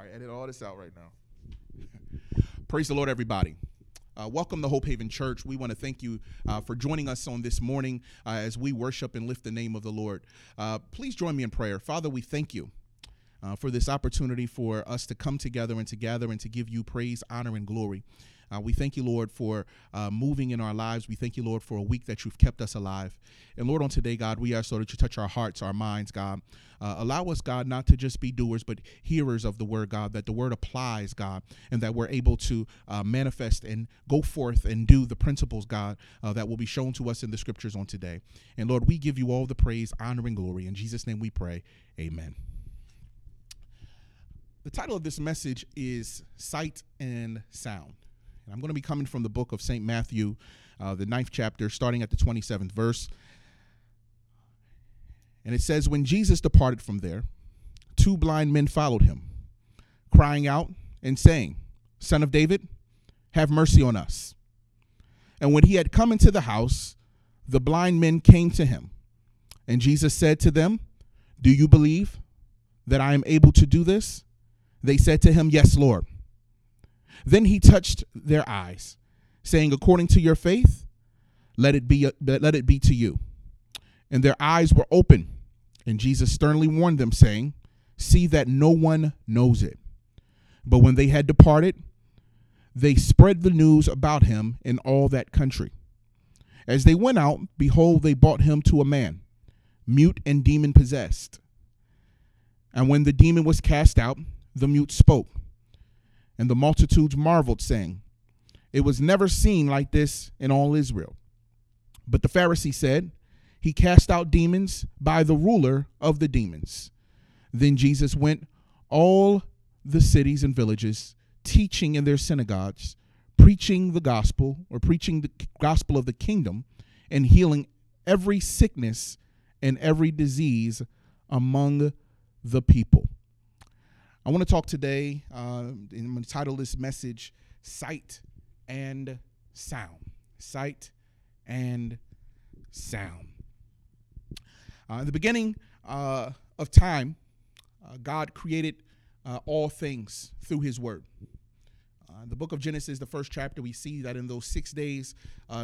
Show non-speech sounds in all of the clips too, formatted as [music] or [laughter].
All right, edit all this out right now. [laughs] Praise the Lord, everybody. Uh, welcome to Hope Haven Church. We want to thank you uh, for joining us on this morning uh, as we worship and lift the name of the Lord. Uh, please join me in prayer. Father, we thank you. Uh, for this opportunity for us to come together and to gather and to give you praise, honor, and glory. Uh, we thank you, Lord, for uh, moving in our lives. We thank you, Lord, for a week that you've kept us alive. And Lord, on today, God, we ask, Lord, that you touch our hearts, our minds, God. Uh, allow us, God, not to just be doers, but hearers of the word, God, that the word applies, God, and that we're able to uh, manifest and go forth and do the principles, God, uh, that will be shown to us in the scriptures on today. And Lord, we give you all the praise, honor, and glory. In Jesus' name we pray. Amen. The title of this message is Sight and Sound. And I'm going to be coming from the book of St. Matthew, uh, the ninth chapter, starting at the 27th verse. And it says, When Jesus departed from there, two blind men followed him, crying out and saying, Son of David, have mercy on us. And when he had come into the house, the blind men came to him. And Jesus said to them, Do you believe that I am able to do this? They said to him, Yes, Lord. Then he touched their eyes, saying, According to your faith, let it be, let it be to you. And their eyes were open. And Jesus sternly warned them, saying, See that no one knows it. But when they had departed, they spread the news about him in all that country. As they went out, behold, they brought him to a man, mute and demon possessed. And when the demon was cast out, the mute spoke and the multitudes marveled, saying, It was never seen like this in all Israel. But the Pharisee said, He cast out demons by the ruler of the demons. Then Jesus went all the cities and villages, teaching in their synagogues, preaching the gospel or preaching the gospel of the kingdom, and healing every sickness and every disease among the people. I want to talk today, uh, I'm going to title this message Sight and Sound. Sight and Sound. Uh, in the beginning uh, of time, uh, God created uh, all things through his word. Uh, the book of Genesis, the first chapter, we see that in those six days,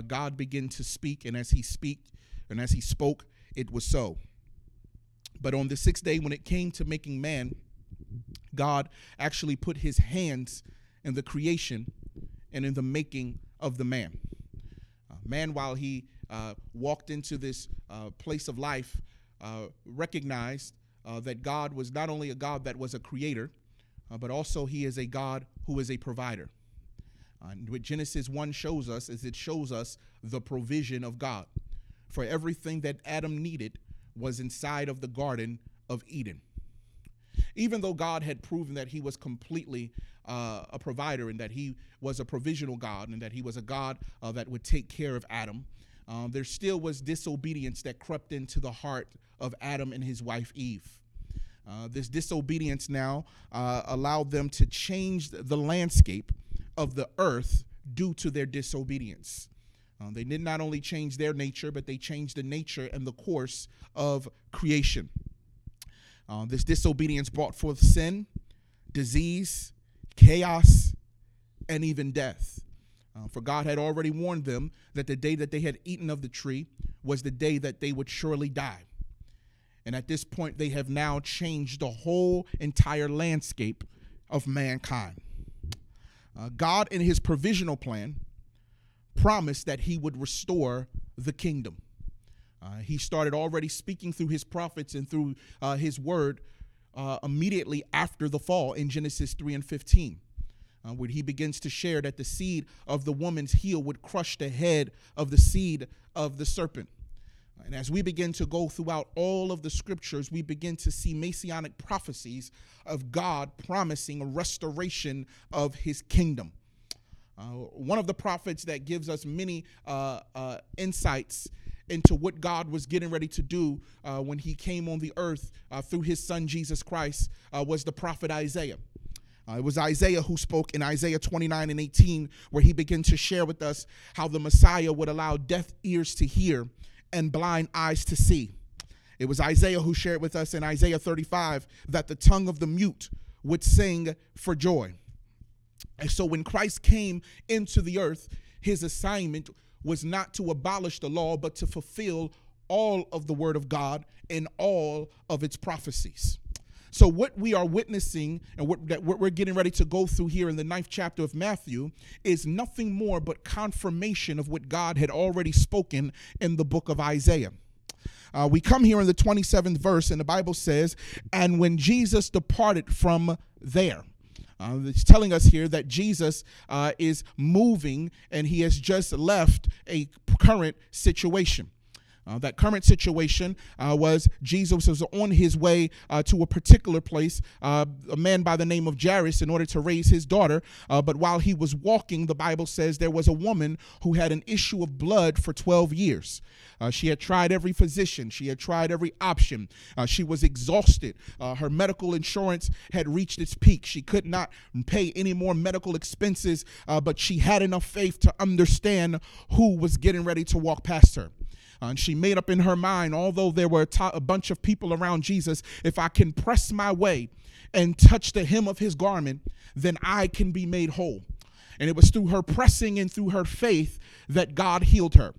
God began to speak, and as he speak, and as he spoke, it was so. But on the sixth day, when it came to making man, God actually put his hands in the creation and in the making of the man. Uh, man, while he uh, walked into this uh, place of life, uh, recognized uh, that God was not only a God that was a creator, uh, but also he is a God who is a provider. and what Genesis 1 shows us is it shows us the provision of God. For everything that Adam needed was inside of the Garden of Eden even though God had proven that he was completely uh, a provider and that he was a provisional God and that he was a God uh, that would take care of Adam, um, there still was disobedience that crept into the heart of Adam and his wife Eve. Uh, this disobedience now uh, allowed them to change the landscape of the earth due to their disobedience. Uh, they did not only change their nature, but they changed the nature and the course of creation. Uh, this disobedience brought forth sin, disease, chaos, and even death. Uh, for God had already warned them that the day that they had eaten of the tree was the day that they would surely die. And at this point, they have now changed the whole entire landscape of mankind. Uh, God, in his provisional plan, promised that he would restore the kingdom. Uh, he started already speaking through his prophets and through uh, his word uh, immediately after the fall in Genesis 3 and 15, uh, where he begins to share that the seed of the woman's heel would crush the head of the seed of the serpent. And as we begin to go throughout all of the scriptures, we begin to see messianic prophecies of God promising a restoration of his kingdom. Uh, one of the prophets that gives us many insights into what God was getting ready to do uh, when he came on the earth uh, through his son Jesus Christ uh, was the prophet Isaiah. Uh, it was Isaiah who spoke in Isaiah 29 and 18, where he began to share with us how the Messiah would allow deaf ears to hear and blind eyes to see. It was Isaiah who shared with us in Isaiah 35 that the tongue of the mute would sing for joy. And so when Christ came into the earth, his assignment was not to abolish the law, but to fulfill all of the word of God and all of its prophecies. So, what we are witnessing and what, that what we're getting ready to go through here in the ninth chapter of Matthew is nothing more but confirmation of what God had already spoken in the book of Isaiah. Uh, we come here in the 27th verse, and the Bible says, And when Jesus departed from there, uh, it's telling us here that Jesus uh, is moving and he has just left a current situation. Uh, that current situation uh, was Jesus was on his way uh, to a particular place, uh, a man by the name of Jairus, in order to raise his daughter. Uh, but while he was walking, the Bible says there was a woman who had an issue of blood for 12 years. Uh, she had tried every physician, she had tried every option. she was exhausted. her medical insurance had reached its peak. She could not pay any more medical expenses, but she had enough faith to understand who was getting ready to walk past her. Uh, and she made up in her mind, although there were a bunch of people around Jesus, if I can press my way and touch the hem of his garment, then I can be made whole. And it was through her pressing and through her faith that God healed her.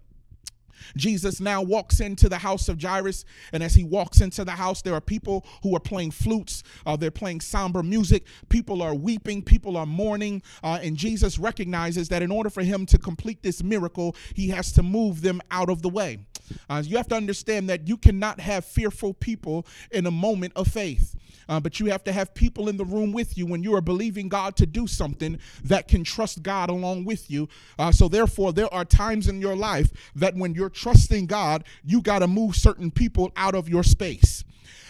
Jesus now walks into the house of Jairus, and as he walks into the house, there are people who are playing flutes, uh, they're playing somber music, people are weeping, people are mourning, uh, and Jesus recognizes that in order for him to complete this miracle, he has to move them out of the way. Uh, you have to understand that you cannot have fearful people in a moment of faith. Uh, but you have to have people in the room with you when you are believing God to do something that can trust God along with you. Uh, so, therefore, there are times in your life that when you're trusting God, you got to move certain people out of your space.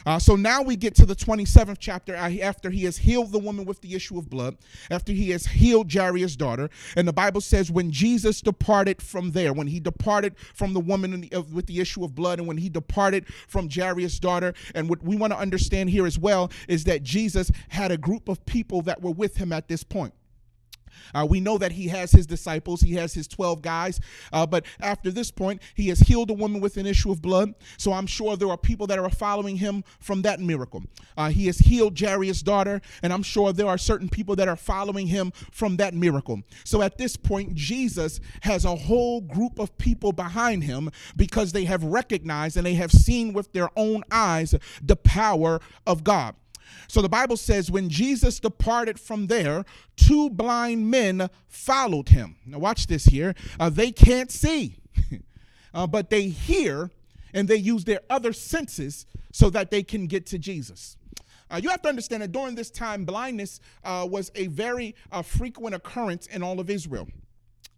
Uh, so now we get to the 27th chapter uh, after he has healed the woman with the issue of blood, after he has healed Jairus' daughter. And the Bible says, when Jesus departed from there, when he departed from the woman the, with the issue of blood, and when he departed from Jairus' daughter, and what we want to understand here as well is that Jesus had a group of people that were with him at this point. Uh, we know that he has his disciples, he has his 12 guys. Uh, but after this point, he has healed a woman with an issue of blood. So I'm sure there are people that are following him from that miracle. Uh, he has healed Jairus' daughter, and I'm sure there are certain people that are following him from that miracle. So at this point, Jesus has a whole group of people behind him because they have recognized and they have seen with their own eyes the power of God. So the Bible says, when Jesus departed from there, two blind men followed him. Now, watch this here. Uh, they can't see, [laughs] uh, but they hear and they use their other senses so that they can get to Jesus. Uh, you have to understand that during this time, blindness uh, was a very uh, frequent occurrence in all of Israel.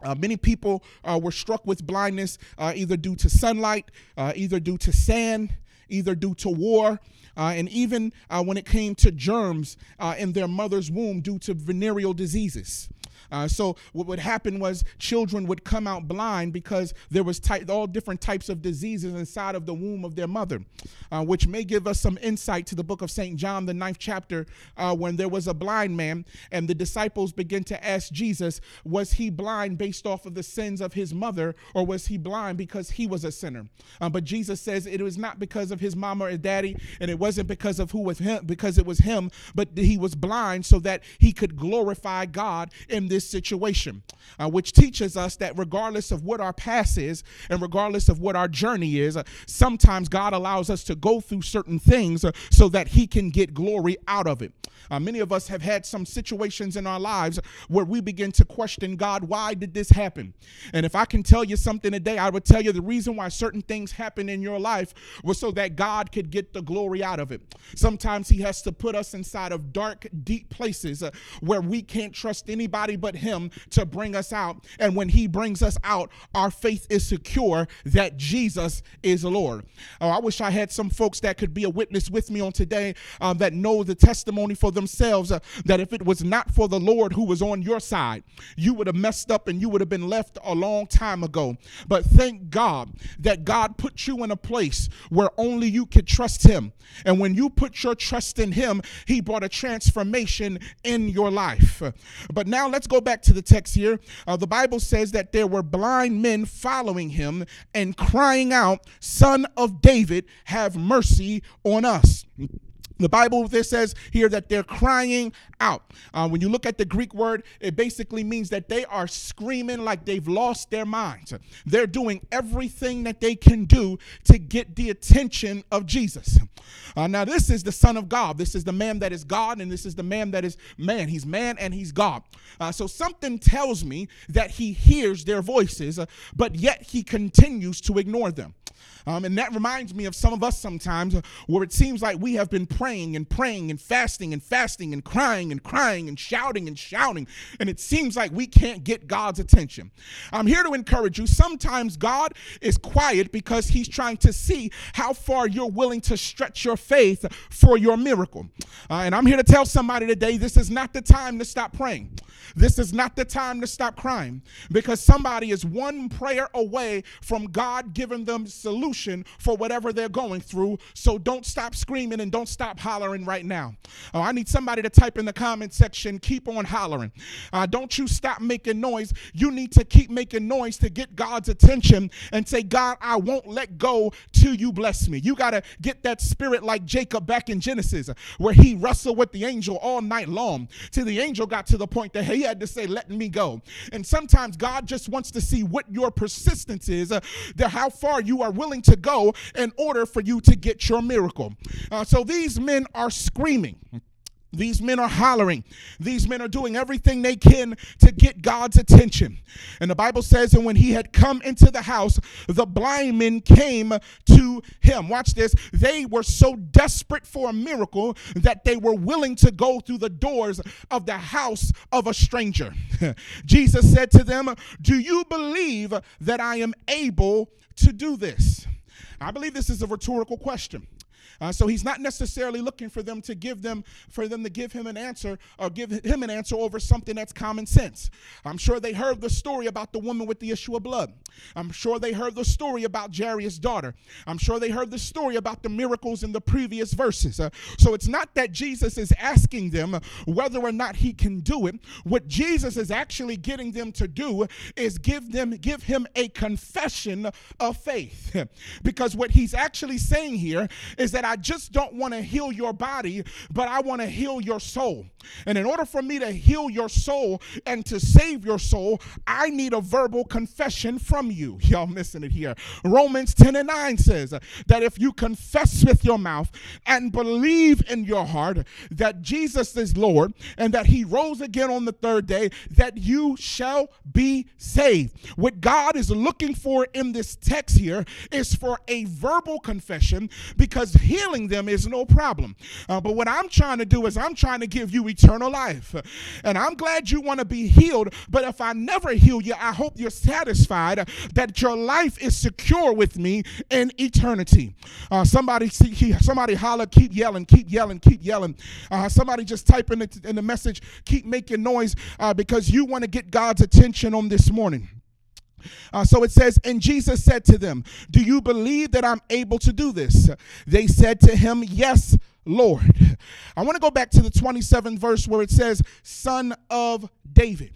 Uh, many people uh, were struck with blindness uh, either due to sunlight, either due to sand, either due to war, uh, and even uh, when it came to germs uh, in their mother's womb due to venereal diseases. Uh, so what would happen was children would come out blind because there was all different types of diseases inside of the womb of their mother, uh, which may give us some insight to the book of St. John, the ninth chapter, uh, when there was a blind man and the disciples begin to ask Jesus, was he blind based off of the sins of his mother or was he blind because he was a sinner? Uh, but Jesus says it was not because of his mama or daddy and it wasn't because of who was him, because it was him, but he was blind so that he could glorify God in this this situation, uh, which teaches us that regardless of what our past is and regardless of what our journey is, uh, sometimes God allows us to go through certain things uh, so that He can get glory out of it. Uh, many of us have had some situations in our lives where we begin to question God, why did this happen? And if I can tell you something today, I would tell you the reason why certain things happen in your life was so that God could get the glory out of it. Sometimes He has to put us inside of dark, deep places uh, where we can't trust anybody but Him to bring us out. And when He brings us out, our faith is secure that Jesus is Lord. Oh, I wish I had some folks that could be a witness with me on today um, that know the testimony for themselves uh, that if it was not for the Lord who was on your side, you would have messed up and you would have been left a long time ago. But thank God that God put you in a place where only you could trust Him. And when you put your trust in Him, He brought a transformation in your life. But now let's go back to the text here. Uh, the Bible says that there were blind men following Him and crying out, Son of David, have mercy on us. The Bible there says here that they're crying out. Uh, when you look at the Greek word, it basically means that they are screaming like they've lost their minds. They're doing everything that they can do to get the attention of Jesus. Uh, now, this is the Son of God. This is the man that is God, and this is the man that is man. He's man and he's God. Uh, so something tells me that he hears their voices, uh, but yet he continues to ignore them. Um, and that reminds me of some of us sometimes uh, where it seems like we have been praying and praying and fasting and fasting and crying and crying and shouting and shouting. And it seems like we can't get God's attention. I'm here to encourage you. Sometimes God is quiet because he's trying to see how far you're willing to stretch your faith for your miracle. Uh, and I'm here to tell somebody today this is not the time to stop praying. This is not the time to stop crying because somebody is one prayer away from God giving them solution for whatever they're going through. So don't stop screaming and don't stop hollering right now. Oh, I need somebody to type in the comment section, keep on hollering. Uh, don't you stop making noise. You need to keep making noise to get God's attention and say, God, I won't let go till you bless me. You got to get that spirit like Jacob back in Genesis, where he wrestled with the angel all night long till the angel got to the point that, he had to say, Let me go. And sometimes God just wants to see what your persistence is, uh, how far you are willing to go in order for you to get your miracle. Uh, so these men are screaming. These men are hollering. These men are doing everything they can to get God's attention. And the Bible says, and when he had come into the house, the blind men came to him. Watch this. They were so desperate for a miracle that they were willing to go through the doors of the house of a stranger. [laughs] Jesus said to them, Do you believe that I am able to do this? I believe this is a rhetorical question. Uh, so he's not necessarily looking for them to give them for them to give him an answer or give him an answer over something that's common sense. I'm sure they heard the story about the woman with the issue of blood. I'm sure they heard the story about Jairus' daughter. I'm sure they heard the story about the miracles in the previous verses. Uh, so it's not that Jesus is asking them whether or not he can do it. What Jesus is actually getting them to do is give them give him a confession of faith. [laughs] because what he's actually saying here is that I just don't want to heal your body, but I want to heal your soul. And in order for me to heal your soul and to save your soul, I need a verbal confession from you. [laughs] Y'all missing it here. Romans 10 and 9 says that if you confess with your mouth and believe in your heart that Jesus is Lord and that he rose again on the third day, that you shall be saved. What God is looking for in this text here is for a verbal confession because he healing them is no problem. Uh, but what I'm trying to do is I'm trying to give you eternal life. And I'm glad you want to be healed, but if I never heal you, I hope you're satisfied that your life is secure with me in eternity. Uh, somebody somebody holler, keep yelling, keep yelling, keep yelling. Uh, somebody just type in the, in the message, keep making noise uh, because you want to get God's attention on this morning. Uh, so it says, And Jesus said to them, Do you believe that I'm able to do this? They said to him, Yes, Lord. I want to go back to the 27th verse where it says, Son of David.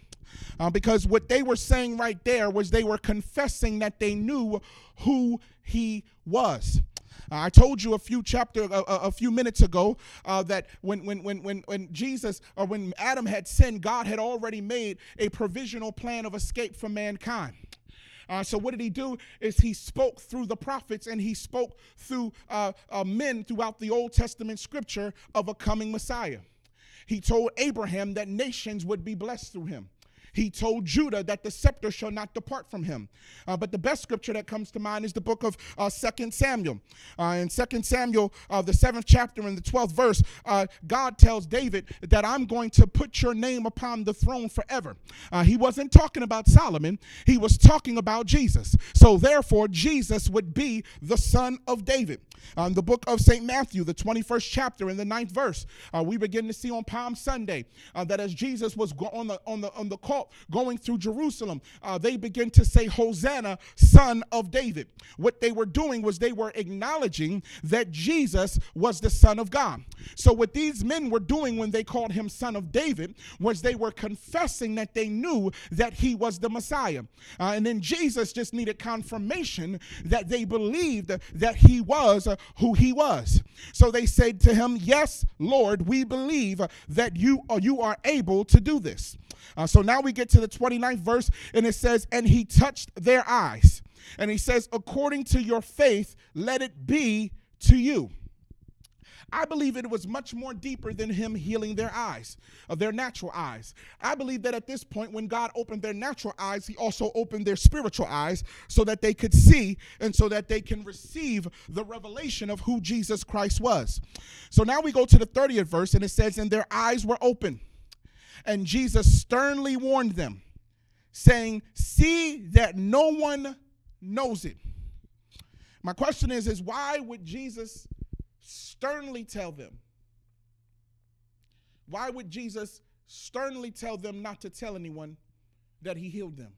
Uh, because what they were saying right there was they were confessing that they knew who he was. Uh, I told you a few chapter a, a few minutes ago uh, that when when when when when Jesus or when Adam had sinned, God had already made a provisional plan of escape for mankind. Uh, so what did he do? Is he spoke through the prophets and he spoke through uh, uh, men throughout the Old Testament scripture of a coming Messiah. He told Abraham that nations would be blessed through him. He told Judah that the scepter shall not depart from him. Uh, but the best scripture that comes to mind is the book of uh, 2 Samuel. Uh, in 2 Samuel, uh, the seventh chapter and the 12th verse, uh, God tells David that I'm going to put your name upon the throne forever. Uh, he wasn't talking about Solomon, he was talking about Jesus. So therefore, Jesus would be the son of David. Um, the book of St. Matthew, the 21st chapter and the ninth verse, uh, we begin to see on Palm Sunday that as Jesus was on the, on the, on the cross, going through Jerusalem, uh, they begin to say, Hosanna, son of David. What they were doing was they were acknowledging that Jesus was the son of God. So, what these men were doing when they called him son of David was they were confessing that they knew that he was the Messiah. Uh, and then Jesus just needed confirmation that they believed that he was uh, who he was. So they said to him, Yes, Lord, we believe that you are, you are able to do this. Uh, so now we get to the 29th verse, and it says, And he touched their eyes. And he says, According to your faith, let it be to you. I believe it was much more deeper than him healing their eyes, of their natural eyes. I believe that at this point, when God opened their natural eyes, he also opened their spiritual eyes so that they could see and so that they can receive the revelation of who Jesus Christ was. So now we go to the 30th verse, and it says, And their eyes were open. And Jesus sternly warned them, saying, See that no one knows it. My question is, is why would Jesus sternly tell them? Why would Jesus sternly tell them not to tell anyone that he healed them?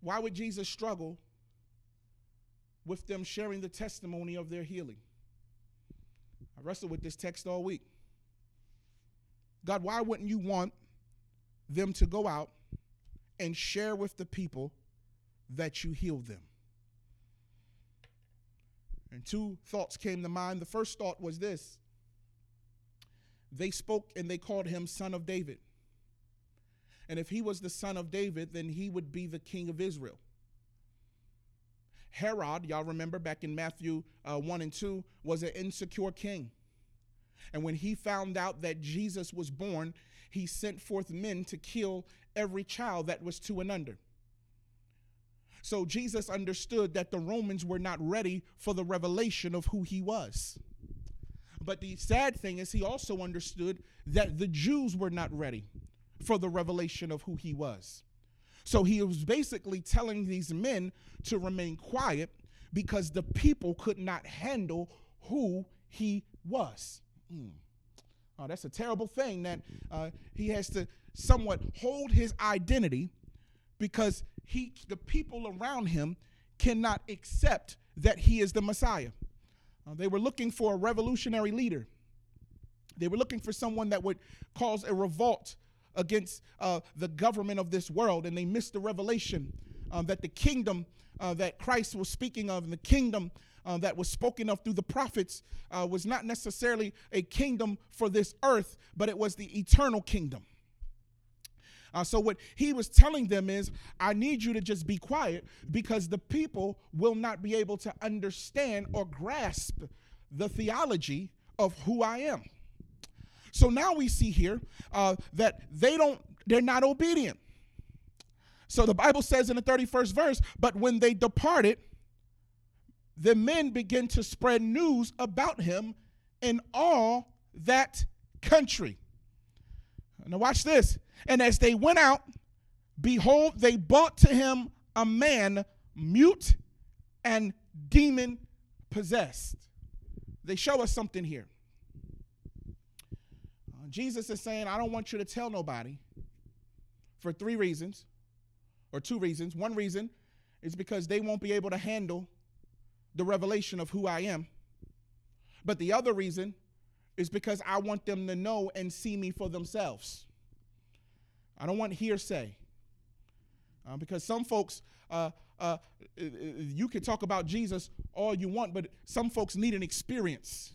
Why would Jesus struggle with them sharing the testimony of their healing? I wrestled with this text all week. God, why wouldn't you want them to go out and share with the people that you healed them? And two thoughts came to mind. The first thought was this they spoke and they called him son of David. And if he was the son of David, then he would be the king of Israel. Herod, y'all remember back in Matthew uh, 1 and 2, was an insecure king. And when he found out that Jesus was born, he sent forth men to kill every child that was two and under. So Jesus understood that the Romans were not ready for the revelation of who he was. But the sad thing is, he also understood that the Jews were not ready for the revelation of who he was. So he was basically telling these men to remain quiet because the people could not handle who he was. Mm. Oh, that's a terrible thing that uh, he has to somewhat hold his identity because he the people around him cannot accept that he is the Messiah. Uh, they were looking for a revolutionary leader. They were looking for someone that would cause a revolt against uh, the government of this world, and they missed the revelation um, that the kingdom uh, that Christ was speaking of, and the kingdom uh, that was spoken of through the prophets, uh, was not necessarily a kingdom for this earth, but it was the eternal kingdom. Uh, so, what he was telling them is, I need you to just be quiet because the people will not be able to understand or grasp the theology of who I am. So now we see here uh, that they don't, they're not obedient. So the Bible says in the 31st verse, but when they departed, the men began to spread news about him in all that country. Now, watch this. And as they went out, behold, they brought to him a man mute and demon possessed. They show us something here. Uh, Jesus is saying, I don't want you to tell nobody for three reasons, or two reasons. One reason is because they won't be able to handle the revelation of who I am. But the other reason is because I want them to know and see me for themselves. I don't want hearsay. Uh, because some folks, uh, uh, you can talk about Jesus all you want, but some folks need an experience.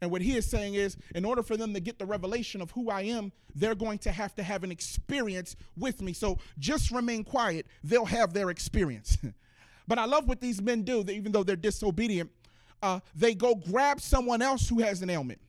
And what he is saying is, in order for them to get the revelation of who I am, they're going to have to have an experience with me. So just remain quiet, they'll have their experience. [laughs] but I love what these men do, even though they're disobedient. Uh, they go grab someone else who has an ailment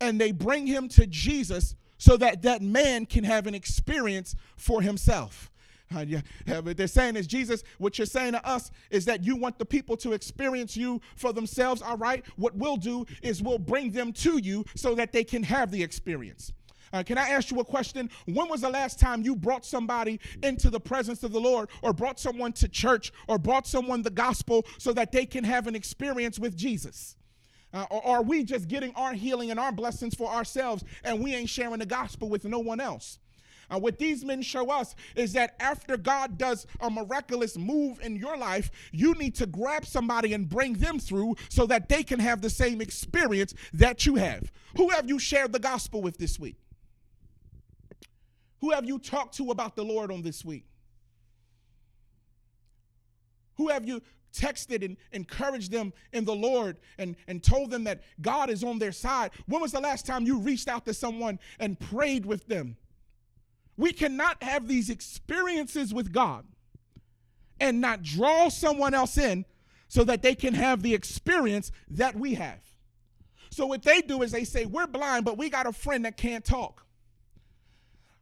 and they bring him to Jesus so that that man can have an experience for himself. Uh, [laughs] yeah, yeah, but they're saying is Jesus, what you're saying to us is that you want the people to experience you for themselves. All right, what we'll do is we'll bring them to you so that they can have the experience. Uh, can I ask you a question? When was the last time you brought somebody into the presence of the Lord, or brought someone to church, or brought someone the gospel so that they can have an experience with Jesus? Uh, or are we just getting our healing and our blessings for ourselves and we ain't sharing the gospel with no one else? Uh, what these men show us is that after God does a miraculous move in your life, you need to grab somebody and bring them through so that they can have the same experience that you have. Who have you shared the gospel with this week? Who have you talked to about the Lord on this week? Who have you texted and encouraged them in the Lord and, and told them that God is on their side? When was the last time you reached out to someone and prayed with them? We cannot have these experiences with God and not draw someone else in so that they can have the experience that we have. So, what they do is they say, We're blind, but we got a friend that can't talk.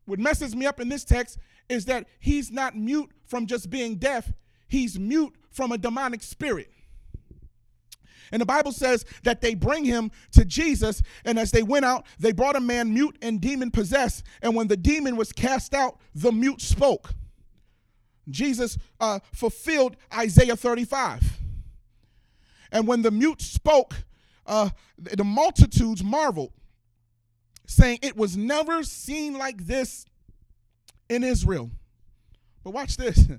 What messes me up in this text is that he's not mute from just being deaf, he's mute from a demonic spirit. And the Bible says that they bring him to Jesus, and as they went out, they brought a man mute and demon possessed. And when the demon was cast out, the mute spoke. Jesus uh, fulfilled Isaiah 35. And when the mute spoke, uh, the multitudes marveled, saying, It was never seen like this in Israel. But watch this. [laughs]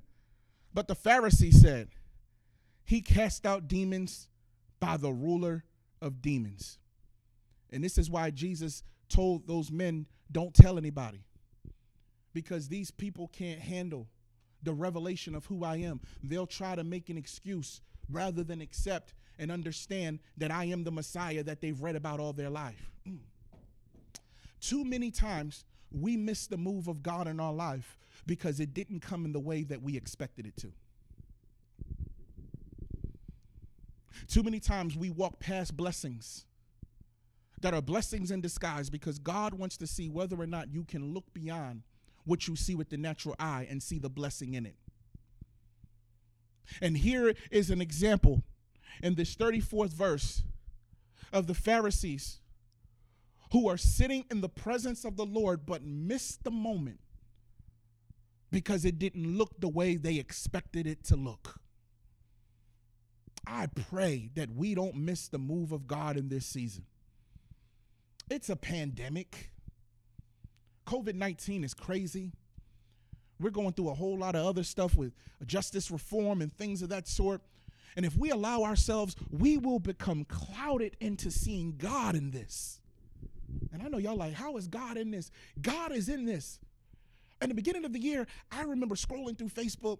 But the Pharisee said, He cast out demons by the ruler of demons. And this is why Jesus told those men, Don't tell anybody. Because these people can't handle the revelation of who I am. They'll try to make an excuse rather than accept and understand that I am the Messiah that they've read about all their life. Mm. Too many times we miss the move of God in our life because it didn't come in the way that we expected it to. Too many times we walk past blessings that are blessings in disguise because God wants to see whether or not you can look beyond what you see with the natural eye and see the blessing in it. And here is an example in this 34th verse of the Pharisees who are sitting in the presence of the Lord but missed the moment because it didn't look the way they expected it to look. I pray that we don't miss the move of God in this season. It's a pandemic. COVID 19 is crazy. We're going through a whole lot of other stuff with justice reform and things of that sort. And if we allow ourselves, we will become clouded into seeing God in this. And I know y'all like, how is God in this? God is in this. In the beginning of the year, I remember scrolling through Facebook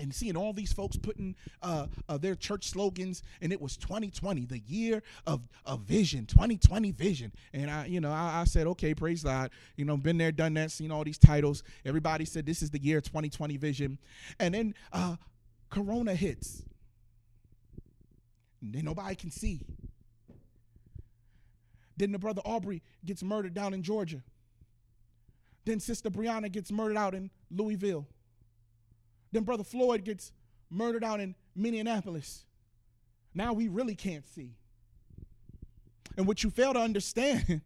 and seeing all these folks putting uh, uh, their church slogans, and it was 2020, the year of, of vision, 2020 vision. And I, you know, I, I, said, okay, praise God. You know, been there, done that, seen all these titles. Everybody said this is the year 2020 vision. And then uh, Corona hits. And then nobody can see. Then the brother Arbery gets murdered down in Georgia. Then Sister Breonna gets murdered out in Louisville. Then Brother Floyd gets murdered out in Minneapolis. Now we really can't see. And what you fail to understand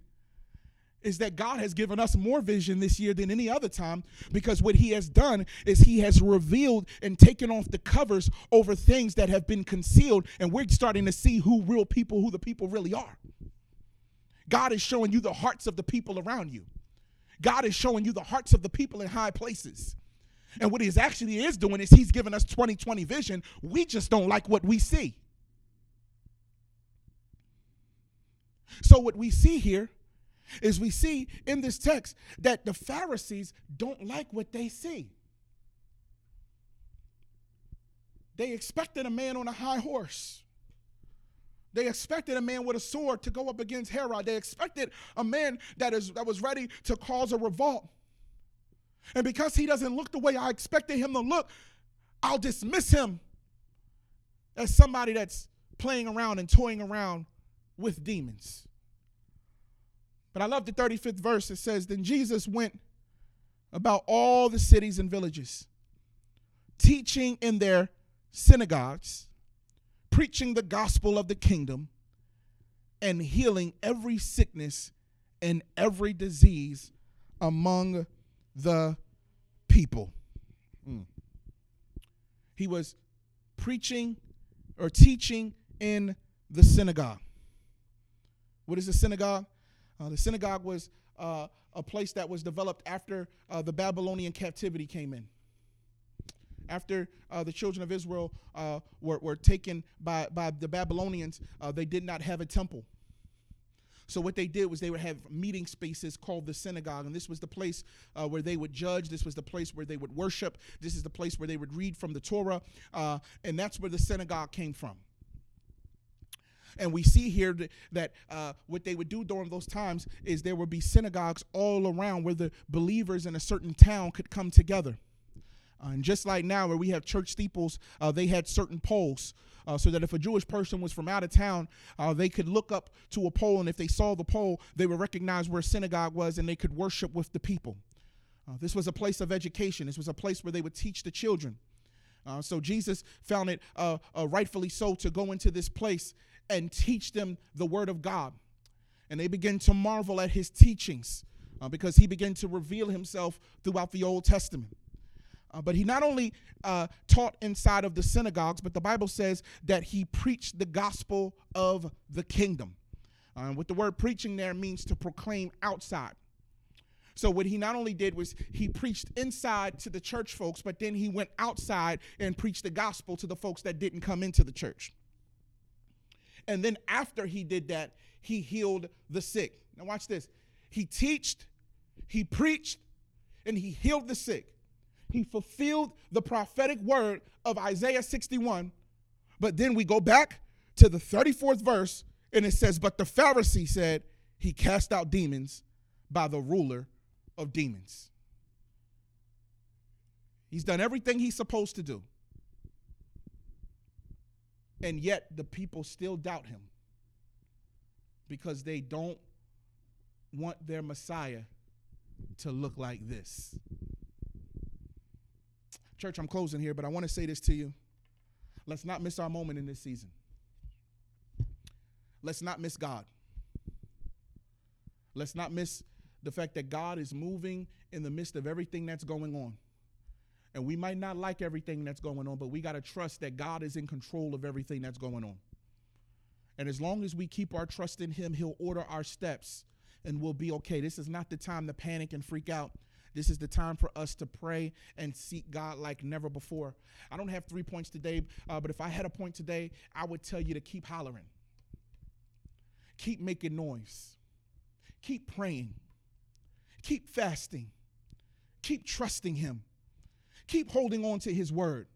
[laughs] is that God has given us more vision this year than any other time because what He has done is He has revealed and taken off the covers over things that have been concealed, and we're starting to see who real people, who the people really are. God is showing you the hearts of the people around you. God is showing you the hearts of the people in high places. And what he actually is doing is he's giving us 2020 vision. We just don't like what we see. So, what we see here is we see in this text that the Pharisees don't like what they see. They expected a man on a high horse. They expected a man with a sword to go up against Herod. They expected a man that is that was ready to cause a revolt. And because he doesn't look the way I expected him to look, I'll dismiss him as somebody that's playing around and toying around with demons. But I love the 35th verse. It says, Then Jesus went about all the cities and villages, teaching in their synagogues, preaching the gospel of the kingdom, and healing every sickness and every disease among the people. Mm. He was preaching or teaching in the synagogue. What is a synagogue? Uh, the synagogue was uh, a place that was developed after uh, the Babylonian captivity came in. After uh, the children of Israel uh, were, were taken by, by the Babylonians, uh, they did not have a temple. So what they did was they would have meeting spaces called the synagogue, and this was the place uh, where they would judge. This was the place where they would worship. This is the place where they would read from the Torah, uh, and that's where the synagogue came from. And we see here that uh, what they would do during those times is there would be synagogues all around where the believers in a certain town could come together. Uh, and just like now, where we have church steeples, uh, they had certain poles. Uh, so that if a Jewish person was from out of town, uh, they could look up to a pole, and if they saw the pole, they would recognize where a synagogue was and they could worship with the people. Uh, this was a place of education, this was a place where they would teach the children. Uh, so Jesus found it rightfully so to go into this place and teach them the word of God. And they began to marvel at his teachings because he began to reveal himself throughout the Old Testament. Uh, but he not only uh, taught inside of the synagogues, but the Bible says that he preached the gospel of the kingdom. Uh, what the word preaching there means to proclaim outside. So what he not only did was he preached inside to the church folks, but then he went outside and preached the gospel to the folks that didn't come into the church. And then after he did that, he healed the sick. Now watch this. He teached, he preached, and he healed the sick. He fulfilled the prophetic word of Isaiah 61. But then we go back to the 34th verse, and it says, But the Pharisee said, He cast out demons by the ruler of demons. He's done everything he's supposed to do. And yet the people still doubt him because they don't want their Messiah to look like this. Church, I'm closing here, but I want to say this to you. Let's not miss our moment in this season. Let's not miss God. Let's not miss the fact that God is moving in the midst of everything that's going on. And we might not like everything that's going on, but we got to trust that God is in control of everything that's going on. And as long as we keep our trust in Him, He'll order our steps and we'll be okay. This is not the time to panic and freak out. This is the time for us to pray and seek God like never before. I don't have three points today, uh, but if I had a point today, I would tell you to keep hollering, keep making noise, keep praying, keep fasting, keep trusting Him Keep holding on to his word.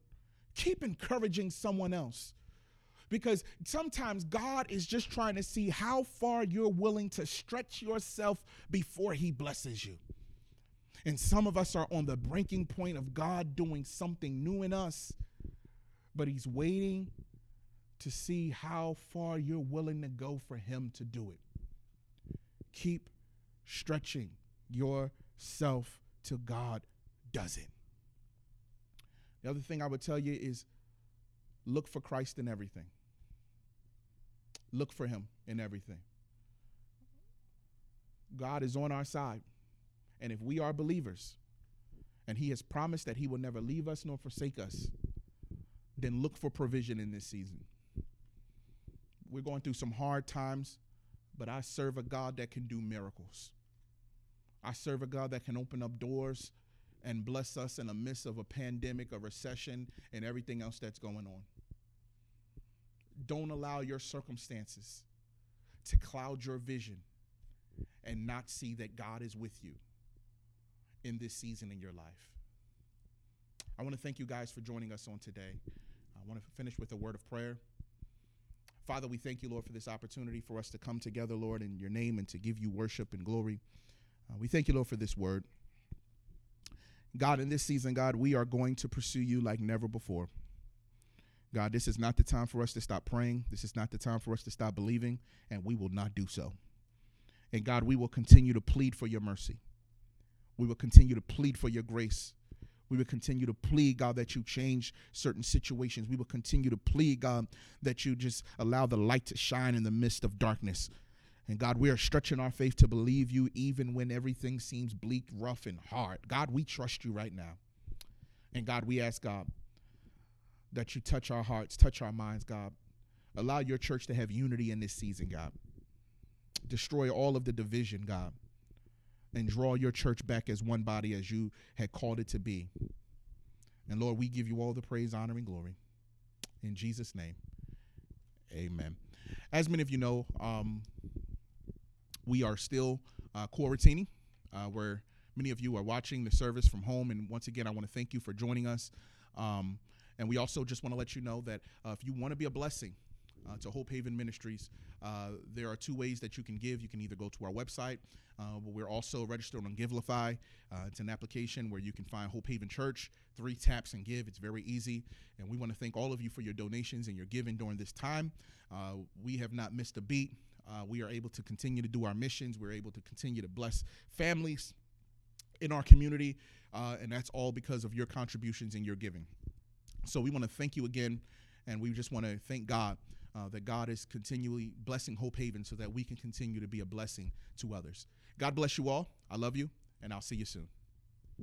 Keep encouraging someone else. Because sometimes God is just trying to see how far you're willing to stretch yourself before he blesses you. And some of us are on the breaking point of God doing something new in us, but he's waiting to see how far you're willing to go for him to do it. Keep stretching yourself till God does it. The other thing I would tell you is look for Christ in everything. Look for him in everything. God is on our side. And if we are believers, and he has promised that he will never leave us nor forsake us, then look for provision in this season. We're going through some hard times, but I serve a God that can do miracles. I serve a God that can open up doors and bless us in the midst of a pandemic, a recession, and everything else that's going on. Don't allow your circumstances to cloud your vision and not see that God is with you in this season in your life. I want to thank you guys for joining us on today. I want to finish with a word of prayer. Father, we thank you, Lord, for this opportunity for us to come together, Lord, in your name and to give you worship and glory. Uh, we thank you, Lord, for this word. God, in this season, God, we are going to pursue you like never before. God, this is not the time for us to stop praying. This is not the time for us to stop believing, and we will not do so. And God, we will continue to plead for your mercy. We will continue to plead for your grace. We will continue to plead, God, that you change certain situations. We will continue to plead, God, that you just allow the light to shine in the midst of darkness. And God, we are stretching our faith to believe you even when everything seems bleak, rough, and hard. God, we trust you right now. And God, we ask God that you touch our hearts, touch our minds, God. Allow your church to have unity in this season, God. destroy all of the division, God, and draw your church back as one body as you had called it to be. And Lord, we give you all the praise, honor, and glory. In Jesus' name, amen. As many of you know, um, we are still uh, quarantining, uh, where many of you are watching the service from home. And once again, I want to thank you for joining us. Um, and we also just want to let you know that uh, if you want to be a blessing uh, to Hope Haven Ministries, uh, there are two ways that you can give. You can either go to our website, uh, but we're also registered on Givelify. Uh, it's an application where you can find Hope Haven Church, three taps and give. It's very easy. And we want to thank all of you for your donations and your giving during this time. Uh, we have not missed a beat. Uh, we are able to continue to do our missions. We're able to continue to bless families in our community, and that's all because of your contributions and your giving. So we want to thank you again, and we just want to thank God uh, that God is continually blessing Hope Haven so that we can continue to be a blessing to others. God bless you all. I love you, and I'll see you soon.